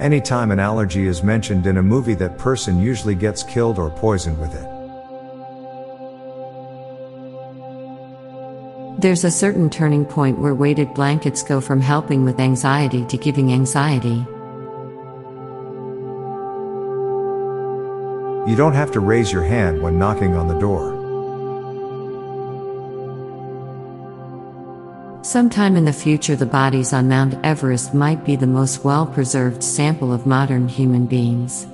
Anytime an allergy is mentioned in a movie, that person usually gets killed or poisoned with it. There's a certain turning point where weighted blankets go from helping with anxiety to giving anxiety. You don't have to raise your hand when knocking on the door. Sometime in the future, the bodies on Mount Everest might be the most well preserved sample of modern human beings.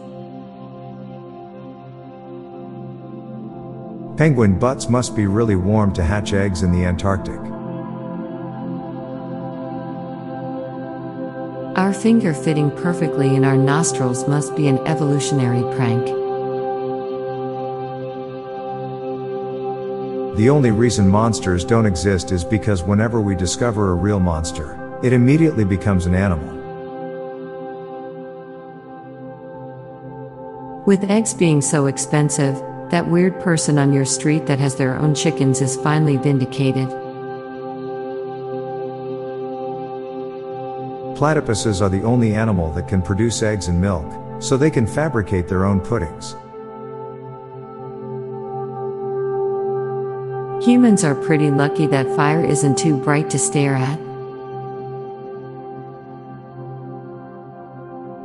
Penguin butts must be really warm to hatch eggs in the Antarctic. Our finger fitting perfectly in our nostrils must be an evolutionary prank. The only reason monsters don't exist is because whenever we discover a real monster, it immediately becomes an animal. With eggs being so expensive, that weird person on your street that has their own chickens is finally vindicated. Platypuses are the only animal that can produce eggs and milk, so they can fabricate their own puddings. Humans are pretty lucky that fire isn't too bright to stare at.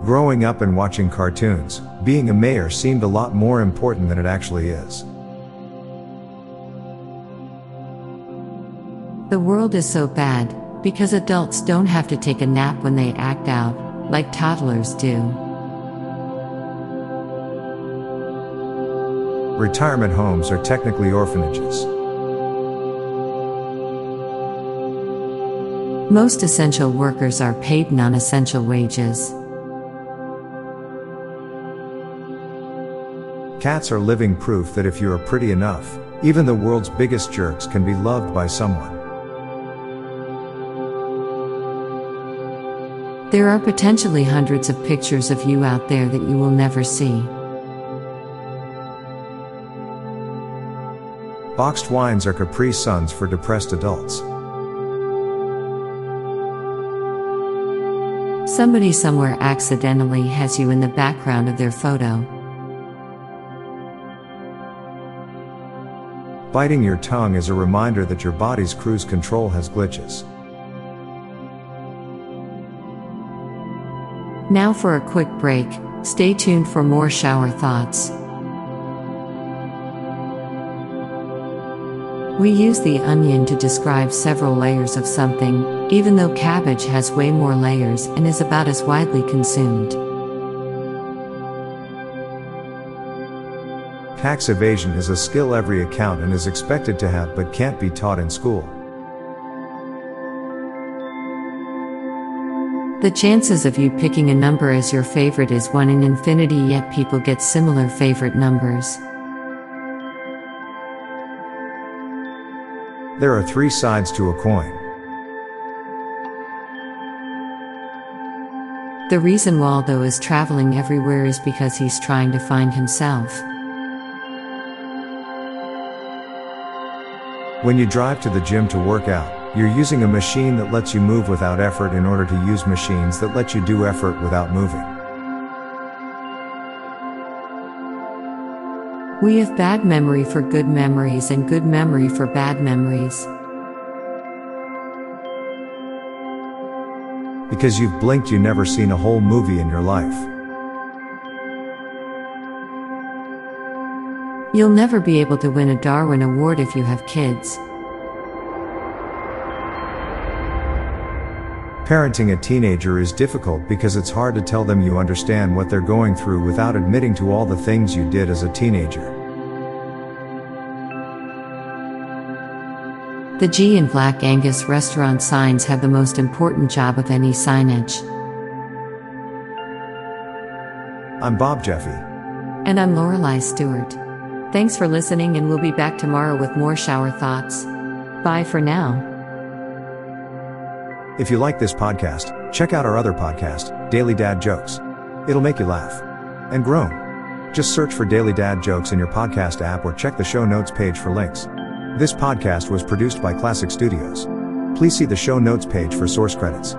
Growing up and watching cartoons, being a mayor seemed a lot more important than it actually is. The world is so bad because adults don't have to take a nap when they act out, like toddlers do. Retirement homes are technically orphanages. Most essential workers are paid non essential wages. Cats are living proof that if you are pretty enough, even the world's biggest jerks can be loved by someone. There are potentially hundreds of pictures of you out there that you will never see. Boxed wines are Capri Suns for depressed adults. Somebody somewhere accidentally has you in the background of their photo. Biting your tongue is a reminder that your body's cruise control has glitches. Now for a quick break, stay tuned for more shower thoughts. We use the onion to describe several layers of something, even though cabbage has way more layers and is about as widely consumed. Tax evasion is a skill every accountant is expected to have but can't be taught in school. The chances of you picking a number as your favorite is 1 in infinity, yet people get similar favorite numbers. There are three sides to a coin. The reason Waldo is traveling everywhere is because he's trying to find himself. When you drive to the gym to work out, you're using a machine that lets you move without effort in order to use machines that let you do effort without moving. We have bad memory for good memories and good memory for bad memories. Because you've blinked, you never seen a whole movie in your life. You'll never be able to win a Darwin Award if you have kids. Parenting a teenager is difficult because it's hard to tell them you understand what they're going through without admitting to all the things you did as a teenager. The G and Black Angus restaurant signs have the most important job of any signage. I'm Bob Jeffy. And I'm Lorelei Stewart. Thanks for listening, and we'll be back tomorrow with more shower thoughts. Bye for now. If you like this podcast, check out our other podcast, Daily Dad Jokes. It'll make you laugh and groan. Just search for Daily Dad Jokes in your podcast app or check the show notes page for links. This podcast was produced by Klassic Studios. Please see the show notes page for source credits.